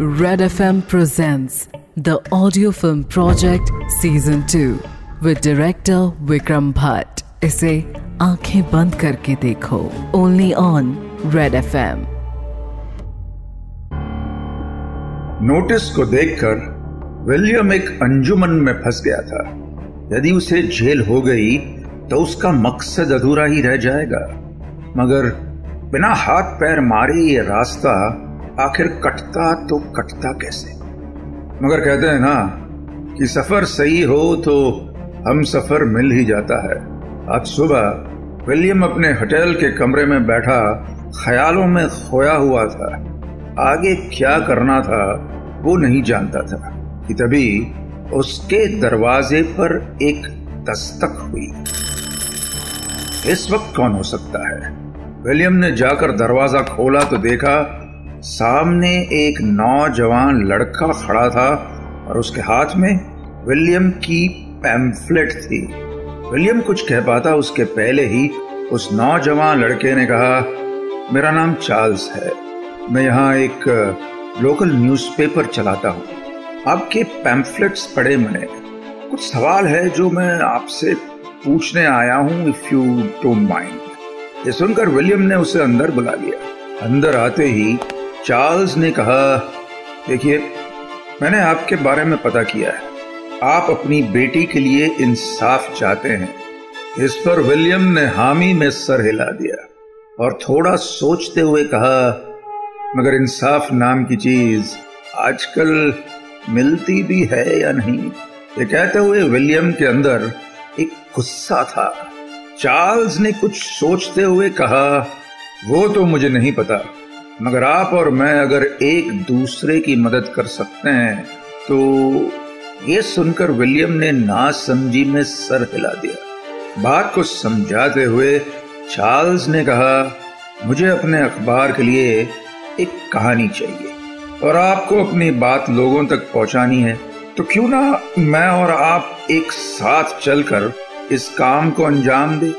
Red FM presents the audio film project season 2 with director Vikram Bhatt. इसे आँखें बंद करके देखो। Only on Red FM notice को देखकर विलियम एक अंजुमन में फंस गया था। यदि उसे जेल हो गई तो उसका मकसद अधूरा ही रह जाएगा। मगर बिना हाथ पैर मारे ये रास्ता आखिर कटता तो कटता कैसे? मगर कहते हैं ना, कि सफ़र सही हो तो हम सफ़र मिल ही जाता है। आज सुबह विलियम अपने होटल के कमरे में बैठा, ख्यालों में खोया हुआ था। आगे क्या करना था, वो नहीं जानता था, कि तभी उसके दरवाजे पर एक दस्तक हुई। इस वक्त कौन हो सकता है? विलियम ने जाकर दरवाज़ा खोला तो देखा सामने एक नौजवान लड़का खड़ा था और उसके हाथ में विलियम की पैम्फलेट थी। विलियम कुछ कह पाता उसके पहले ही उस नौजवान लड़के ने कहा, मेरा नाम चार्ल्स है। मैं यहाँ एक लोकल न्यूज़पेपर चलाता हूँ। आपके पैम्फलेट्स पढ़े मैंने कुछ सवाल है जो मैं आपसे पूछने आया हूँ, इफ़ यू डोंट माइंड। ये सुनकर विलियम ने उसे अंदर बुला लिया। अंदर आते ही चार्ल्स ने कहा, देखिए, मैंने आपके बारे में पता किया है। आप अपनी बेटी के लिए इंसाफ चाहते हैं। इस पर विलियम ने हामी में सर हिला दिया और थोड़ा सोचते हुए कहा, मगर इंसाफ नाम की चीज़ आजकल मिलती भी है या नहीं? ये कहते हुए विलियम के अंदर एक गुस्सा था। चार्ल्स ने कुछ सोचते हुए कहा, वो तो मुझे नहीं पता। मगर आप और मैं अगर एक दूसरे की मदद कर सकते हैं तो ये सुनकर विलियम ने ना समझी में सर हिला दिया। बात को समझाते हुए चार्ल्स ने कहा, मुझे अपने अखबार के लिए एक कहानी चाहिए और आपको अपनी बात लोगों तक पहुंचानी है। तो क्यों ना मैं और आप एक साथ चलकर इस काम को अंजाम दे?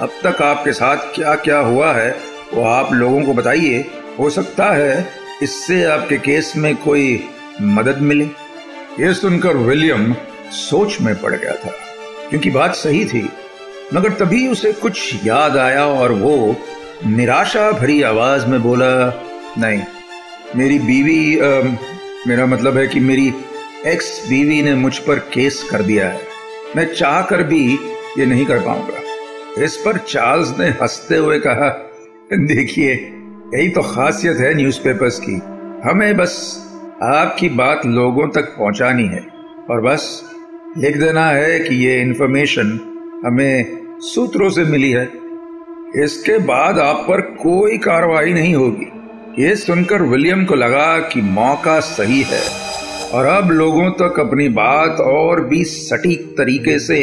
अब तक आपके साथ क्या क्या हुआ है, वो आप लोगों को बताइए। हो सकता है इससे आपके केस में कोई मदद मिले। यह सुनकर विलियम सोच में पड़ गया था क्योंकि बात सही थी मगर तभी उसे कुछ याद आया और वो निराशा भरी आवाज़ में बोला नहीं मेरी बीवी आ, मेरा मतलब है कि मेरी एक्स बीवी ने मुझ पर केस कर दिया है। मैं चाह कर भी ये नहीं कर पाऊँगा। इस पर चार्ल्स ने हँसते हुए कहा देखिए यही तो खासियत है न्यूज़पेपर्स की। हमें बस आपकी बात लोगों तक पहुंचानी है और बस लिख देना है कि ये इन्फॉर्मेशन हमें सूत्रों से मिली है। इसके बाद आप पर कोई कार्रवाई नहीं होगी। ये सुनकर विलियम को लगा कि मौका सही है और अब लोगों तक अपनी बात और भी सटीक तरीके से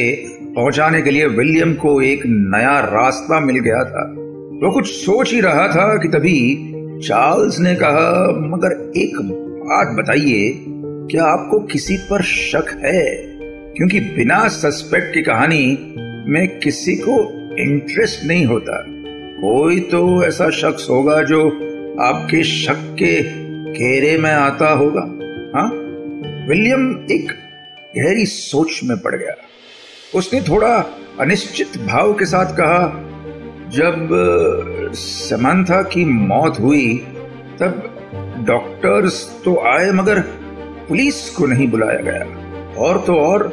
पहुँचाने के लिए विलियम को एक नया रास्ता मिल गया था। वो कुछ सोच ही रहा था कि तभी चार्ल्स ने कहा, मगर एक बात बताइए, क्या आपको किसी पर शक है? क्योंकि बिना सस्पेक्ट की कहानी में किसी को इंटरेस्ट नहीं होता। कोई तो ऐसा शख्स होगा जो आपके शक के घेरे में आता होगा हाँ? विलियम एक गहरी सोच में पड़ गया। उसने थोड़ा अनिश्चित भाव के साथ कहा जब समंथा की मौत हुई, तब डॉक्टर्स तो आए, मगर पुलिस को नहीं बुलाया गया। और तो और,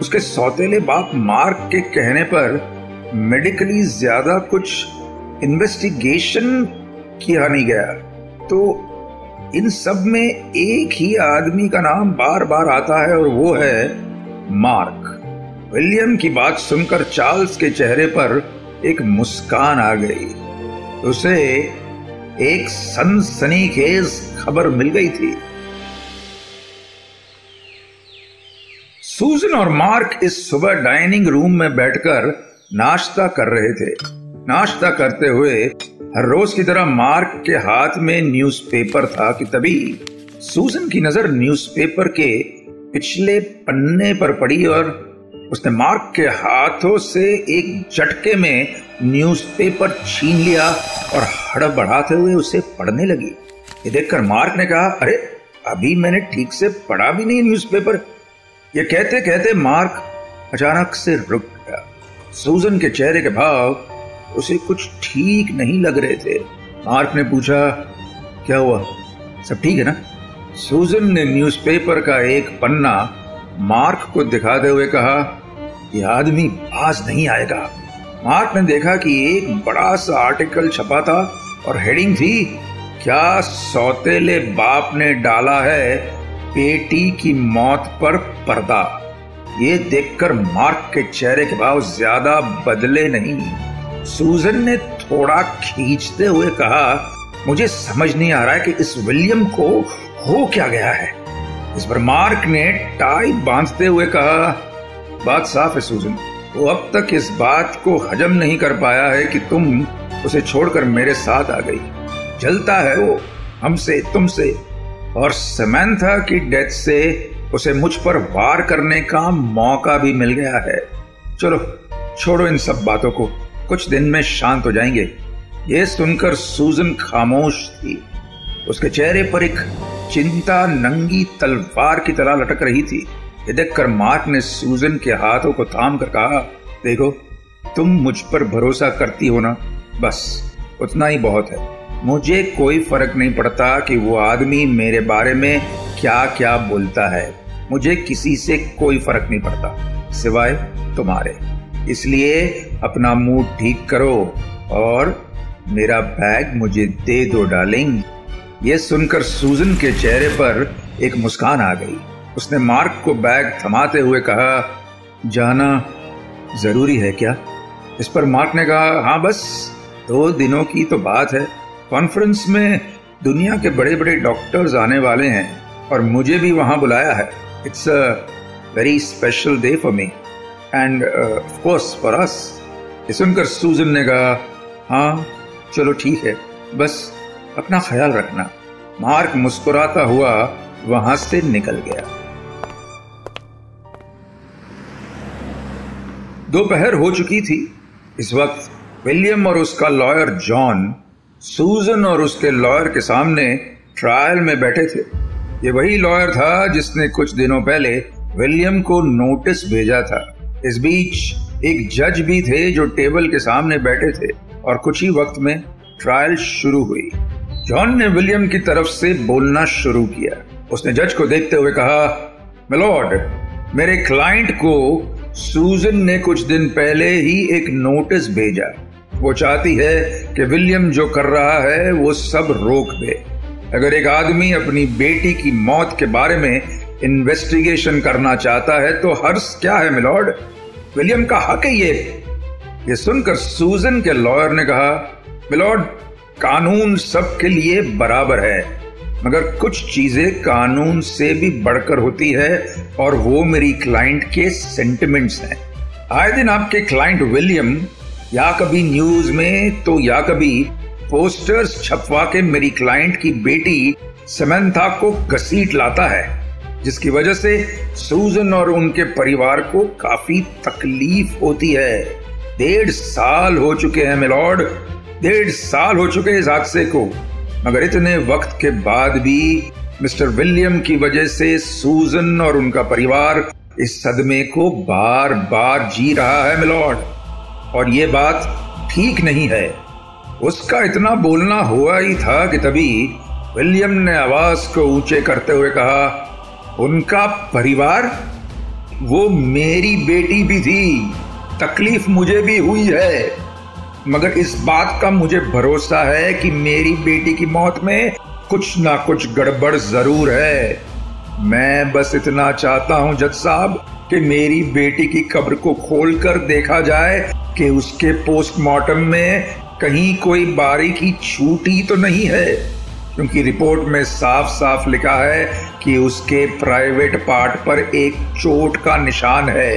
उसके सौतेले बाप मार्क के कहने पर मेडिकली ज़्यादा कुछ इन्वेस्टिगेशन किया नहीं गया। तो इन सब में एक ही आदमी का नाम बार बार आता है, और वो है मार्क। विलियम की बात सुनकर चार्ल्स के चेहरे पर एक मुस्कान आ गई। उसे एक सनसनीखेज खबर मिल गई थी। सूजन और मार्क इस सुबह डाइनिंग रूम में बैठकर नाश्ता कर रहे थे। नाश्ता करते हुए हर रोज की तरह मार्क के हाथ में न्यूज़पेपर था कि तभी सूजन की नज़र न्यूज़पेपर के पिछले पन्ने पर पड़ी और उसने मार्क के हाथों से एक झटके में न्यूज़पेपर छीन लिया और हड़बड़ाते हुए उसे पढ़ने लगी। ये देखकर मार्क ने कहा, अरे, अभी मैंने ठीक से पढ़ा भी नहीं न्यूज़पेपर। ये कहते कहते मार्क अचानक से रुक गया। सूजन के चेहरे के भाव उसे कुछ ठीक नहीं लग रहे थे। मार्क ने पूछा, क्या हुआ? सब ठीक है ना? सूजन ने न्यूज़पेपर का एक पन्ना मार्क को दिखाते हुए कहा यह आदमी बाज नहीं आएगा। मार्क ने देखा कि एक बड़ा सा आर्टिकल छपा था और हेडिंग थी, क्या सौतेले बाप ने डाला है बेटी की मौत पर पर्दा? ये देखकर मार्क के चेहरे के भाव ज़्यादा बदले नहीं। सूजन ने थोड़ा खींचते हुए कहा, मुझे समझ नहीं आ रहा है कि इस विलियम को हो क्या गया है। इस पर मार्क ने टाई बांधते हुए कहा बात साफ़ है, सूजन। वो अब तक इस बात को हजम नहीं कर पाया है कि तुम उसे छोड़कर मेरे साथ आ गई। जलता है वो हमसे, तुमसे। और समैंथा की डेथ से उसे मुझ पर वार करने का मौका भी मिल गया है। चलो, छोड़ो इन सब बातों को। कुछ दिन में शांत हो जाएँगे। ये सुनकर सूजन खामोश थी। उसके चेहरे पर एक चिंता नंगी तलवार की तरह लटक रही थी। ये देखकर मार्क ने सूजन के हाथों को थाम कर कहा, देखो, तुम मुझ पर भरोसा करती हो ना, बस, उतना ही बहुत है। मुझे कोई फ़र्क नहीं पड़ता कि वो आदमी मेरे बारे में क्या क्या बोलता है। मुझे किसी से कोई फ़र्क नहीं पड़ता, सिवाय तुम्हारे। इसलिए अपना मूड ठीक करो और मेरा बैग मुझे दे दो, डार्लिंग। ये सुनकर सूजन के चेहरे पर एक मुस्कान आ गई। उसने मार्क को बैग थमाते हुए कहा, जाना ज़रूरी है क्या? इस पर मार्क ने कहा हाँ बस, दो दिनों की तो बात है। कॉन्फ्रेंस में दुनिया के बड़े बड़े डॉक्टर्स आने वाले हैं और मुझे भी वहाँ बुलाया है। It's a very special day for me and of course for us सुनकर सूजन ने कहा हाँ चलो ठीक है। बस अपना ख्याल रखना। मार्क मुस्कुराता हुआ वहाँ से निकल गया। दोपहर हो चुकी थी। इस वक्त विलियम और उसका लॉयर जॉन, सूजन और उसके लॉयर के सामने ट्रायल में बैठे थे। ये वही लॉयर था जिसने कुछ दिनों पहले विलियम को नोटिस भेजा था। इस बीच एक जज भी थे जो टेबल के सामने बैठे थे और कुछ ही वक्त में ट्रायल शुरू हुई। जॉन ने विलियम की तरफ़ से बोलना शुरू किया। उसने जज को देखते हुए कहा मिलॉर्ड मेरे क्लाइंट को सूजन ने कुछ दिन पहले ही एक नोटिस भेजा। वो चाहती है कि विलियम जो कर रहा है, वो सब रोक दे। अगर एक आदमी अपनी बेटी की मौत के बारे में इन्वेस्टिगेशन करना चाहता है तो हर्ष क्या है मिलॉर्ड विलियम का हक है ये। ये सुनकर सूजन के लॉयर ने कहा मिलॉर्ड कानून सबके लिए बराबर है। मगर कुछ चीज़ें कानून से भी बढ़कर होती है और वो मेरी क्लाइंट के सेंटिमेंट्स हैं। आए दिन आपके क्लाइंट विलियम या कभी न्यूज़ में तो या कभी पोस्टर्स छपवा के मेरी क्लाइंट की बेटी समंथा को घसीट लाता है, जिसकी वजह से सूजन और उनके परिवार को काफ़ी तकलीफ़ होती है। डेढ़ साल हो चुके हैं मिलॉर्ड डेढ़ साल हो चुके इस हादसे को। मगर इतने वक्त के बाद भी मिस्टर विलियम की वजह से सूजन और उनका परिवार इस सदमे को बार बार जी रहा है, मिलॉर्ड। और ये बात ठीक नहीं है। उसका इतना बोलना हुआ ही था कि तभी विलियम ने आवाज़ को ऊँचे करते हुए कहा, उनका परिवार? वो मेरी बेटी भी थी। तकलीफ़ मुझे भी हुई है। मगर इस बात का मुझे भरोसा है कि मेरी बेटी की मौत में कुछ ना कुछ गड़बड़ ज़रूर है। मैं बस इतना चाहता हूँ जज साहब कि मेरी बेटी की कब्र को खोलकर देखा जाए कि उसके पोस्टमार्टम में कहीं कोई बारीकी छूटी तो नहीं है, क्योंकि रिपोर्ट में साफ़ साफ़ लिखा है कि उसके प्राइवेट पार्ट पर एक चोट का निशान है।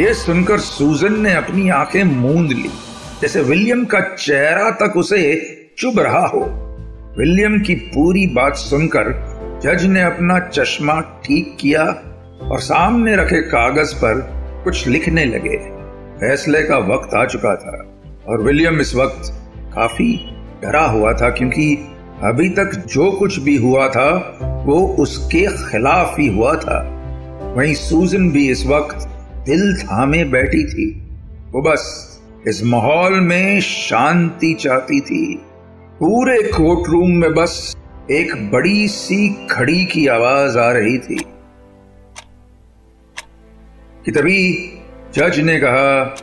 यह सुनकर सूजन ने अपनी आँखें मूंद ली। जैसे विलियम का चेहरा तक उसे चुभ रहा हो। विलियम की पूरी बात सुनकर जज ने अपना चश्मा ठीक किया और सामने रखे कागज़ पर कुछ लिखने लगे। फैसले का वक्त आ चुका था और विलियम इस वक्त काफ़ी डरा हुआ था क्योंकि अभी तक जो कुछ भी हुआ था, वो उसके खिलाफ ही हुआ था। वहीं सूजन भी इस वक्त दिल थामे बैठी थी। वो बस इस माहौल में शांति चाहती थी। पूरे कोर्ट रूम में बस एक बड़ी सी खड़ी की आवाज़ आ रही थी। कि तभी जज ने कहा,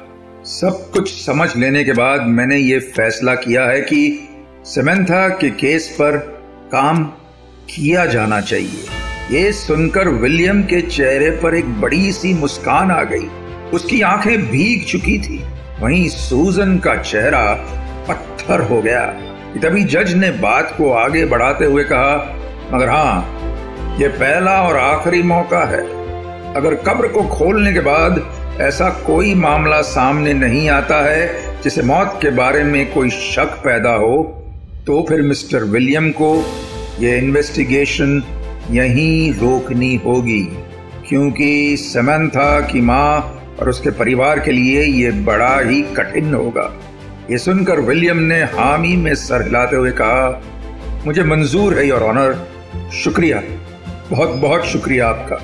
सब कुछ समझ लेने के बाद मैंने ये फैसला किया है कि सेमेंथा के केस पर काम किया जाना चाहिए। ये सुनकर विलियम के चेहरे पर एक बड़ी सी मुस्कान आ गई। उसकी आँखें भीग चुकी थी। वहीं सूजन का चेहरा पत्थर हो गया। तभी जज ने बात को आगे बढ़ाते हुए कहा, मगर हाँ ये पहला और आखिरी मौका है। अगर कब्र को खोलने के बाद ऐसा कोई मामला सामने नहीं आता है जिसे मौत के बारे में कोई शक पैदा हो तो फिर मिस्टर विलियम को यह इन्वेस्टिगेशन यहीं रोकनी होगी, क्योंकि समंथा की माँ और उसके परिवार के लिए यह बड़ा ही कठिन होगा। ये सुनकर विलियम ने हामी में सर हिलाते हुए कहा, मुझे मंजूर है, योर ऑनर। शुक्रिया। बहुत बहुत शुक्रिया आपका।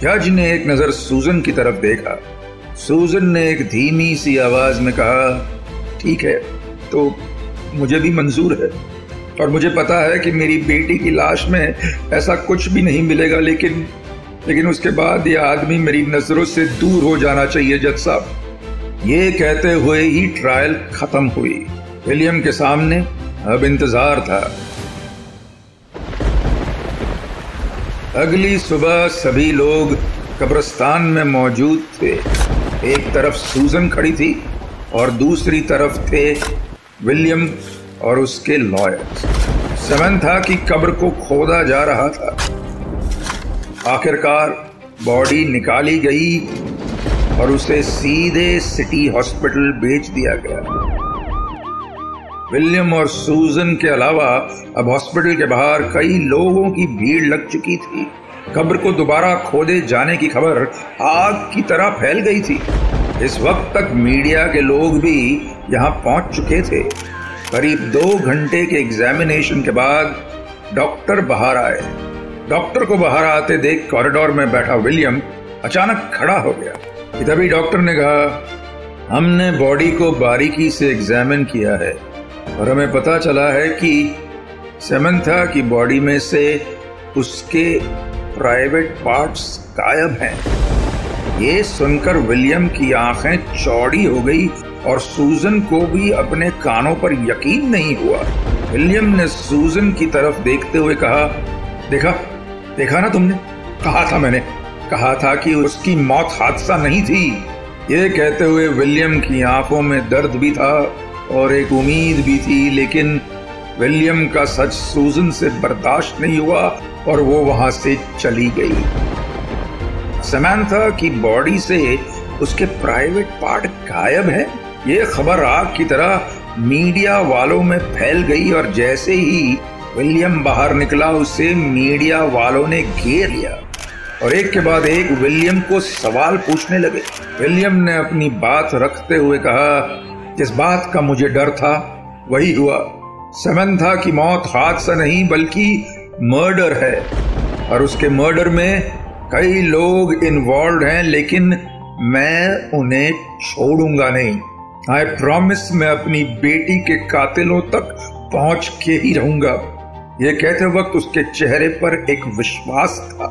जज ने एक नज़र सूजन की तरफ़ देखा। सूजन ने एक धीमी सी आवाज़ में कहा, ठीक है तो मुझे भी मंजूर है। और मुझे पता है कि मेरी बेटी की लाश में ऐसा कुछ भी नहीं मिलेगा, लेकिन लेकिन उसके बाद यह आदमी मेरी नज़रों से दूर हो जाना चाहिए, जज साहब। ये कहते हुए ही ट्रायल खत्म हुई। विलियम के सामने अब इंतज़ार था। अगली सुबह सभी लोग कब्रस्तान में मौजूद थे। एक तरफ़ सूजन खड़ी थी और दूसरी तरफ़ थे विलियम और उसके लॉयर्स। समंथा कि कब्र को खोदा जा रहा था। आखिरकार बॉडी निकाली गई और उसे सीधे सिटी हॉस्पिटल बेच दिया गया। विलियम और सूजन के अलावा अब हॉस्पिटल के बाहर कई लोगों की भीड़ लग चुकी थी। कब्र को दोबारा खोदे जाने की खबर आग की तरह फैल गई थी। इस वक्त तक मीडिया के लोग भी यहाँ पहुँच चुके थे। करीब दो घंटे के एग्जामिनेशन के बाद डॉक्टर बाहर आए। डॉक्टर को बाहर आते देख कॉरिडोर में बैठा विलियम अचानक खड़ा हो गया। तभी डॉक्टर ने कहा, हमने बॉडी को बारीकी से एग्जामिन किया है और हमें पता चला है कि सेमंथा की बॉडी में से उसके प्राइवेट पार्ट्स गायब हैं। ये सुनकर विलियम की आँखें चौड़ी हो गई और सूजन को भी अपने कानों पर यकीन नहीं हुआ। विलियम ने सूजन की तरफ़ देखते हुए कहा, देखा देखा ना तुमने? कहा था मैंने। कहा था कि उसकी मौत हादसा नहीं थी। ये कहते हुए विलियम की आँखों में दर्द भी था और एक उम्मीद भी थी, लेकिन विलियम का सच सूजन से बर्दाश्त नहीं हुआ और वो वहाँ से चली गई। समंथा की बॉडी से उसके प्राइवेट पार्ट गायब है। ये खबर आग की तरह मीडिया वालों में फैल गई और जैसे ही विलियम बाहर निकला, उसे मीडिया वालों ने घेर लिया। और एक के बाद एक विलियम को सवाल पूछने लगे। विलियम ने अपनी बात रखते हुए कहा, जिस बात का मुझे डर था, वही हुआ। समंथा की मौत हादसा नहीं, बल्कि मर्डर है। और उसके मर्डर में कई लोग इन्वॉल्व हैं, लेकिन मैं उन्हें छोड़ूँगा नहीं। आई प्रॉमिस मैं अपनी बेटी के कातिलों तक पहुँच के ही रहूँगा। यह कहते वक्त उसके चेहरे पर एक विश्वास था।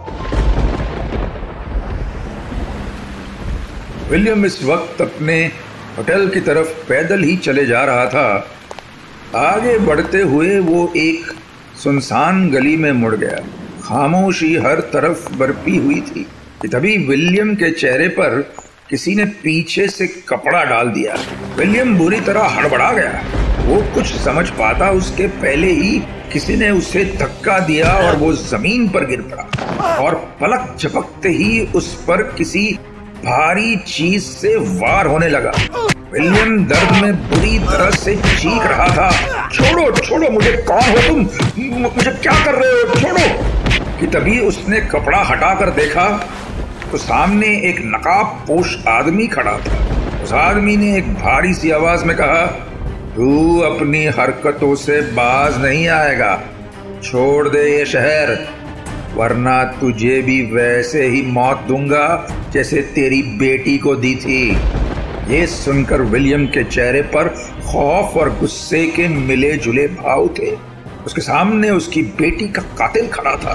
विलियम इस वक्त अपने होटल की तरफ़ पैदल ही चले जा रहा था। आगे बढ़ते हुए वो एक सुनसान गली में मुड़ गया। खामोशी हर तरफ़ बरपी हुई थी तभी विलियम के चेहरे पर किसी ने पीछे से कपड़ा डाल दिया। विलियम बुरी तरह हड़बड़ा गया। वो कुछ समझ पाता उसके पहले ही किसी ने उसे धक्का दिया और वो ज़मीन पर गिर पड़ा। और पलक झपकते ही उस पर किसी भारी चीज़ से वार होने लगा। विलियम दर्द में बुरी तरह से चीख रहा था। छोड़ो छोड़ो, मुझे कौन हो तुम? मुझे क्या कर रहे हो? छोड़ो! कि तभी उसने कपड़ा हटाकर देखा तो सामने एक नकाब पोश आदमी खड़ा था। उस आदमी ने एक भारी सी आवाज़ में कहा, तू अपनी हरकतों से बाज नहीं आएगा। छोड़ दे ये शहर, वरना तुझे भी वैसे ही मौत दूँगा जैसे तेरी बेटी को दी थी। ये सुनकर विलियम के चेहरे पर खौफ और गुस्से के मिले जुले भाव थे। उसके सामने उसकी बेटी का कातिल खड़ा था।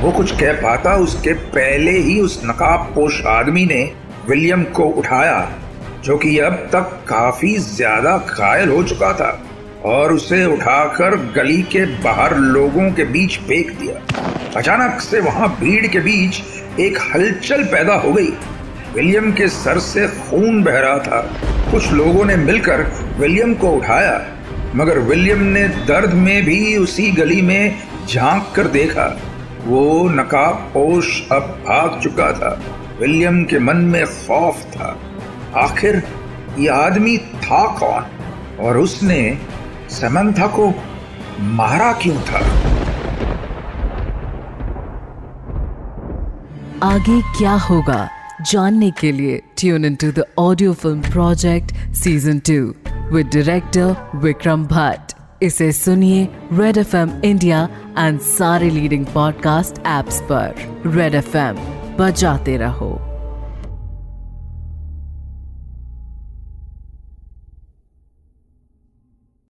वो कुछ कह पाता उसके पहले ही उस नकाब पोश आदमी ने विलियम को उठाया, जो कि अब तक काफ़ी ज़्यादा घायल हो चुका था, और उसे उठाकर गली के बाहर लोगों के बीच फेंक दिया। अचानक से वहाँ भीड़ के बीच एक हलचल पैदा हो गई। विलियम के सर से खून बह रहा था। कुछ लोगों ने मिलकर विलियम को उठाया। मगर विलियम ने दर्द में भी उसी गली में झाँक कर देखा। वो नकाब पोश अब भाग चुका था। विलियम के मन में खौफ था। आखिर ये आदमी था कौन? और उसने समंथा को मारा क्यों था? आगे क्या होगा? जानने के लिए tune in to the audio film project season two with director Vikram Bhatt इसे सुनिए Red F M India and सारे लीडिंग पॉडकास्ट एप्स पर। रेड एफ़ एम बजाते रहो।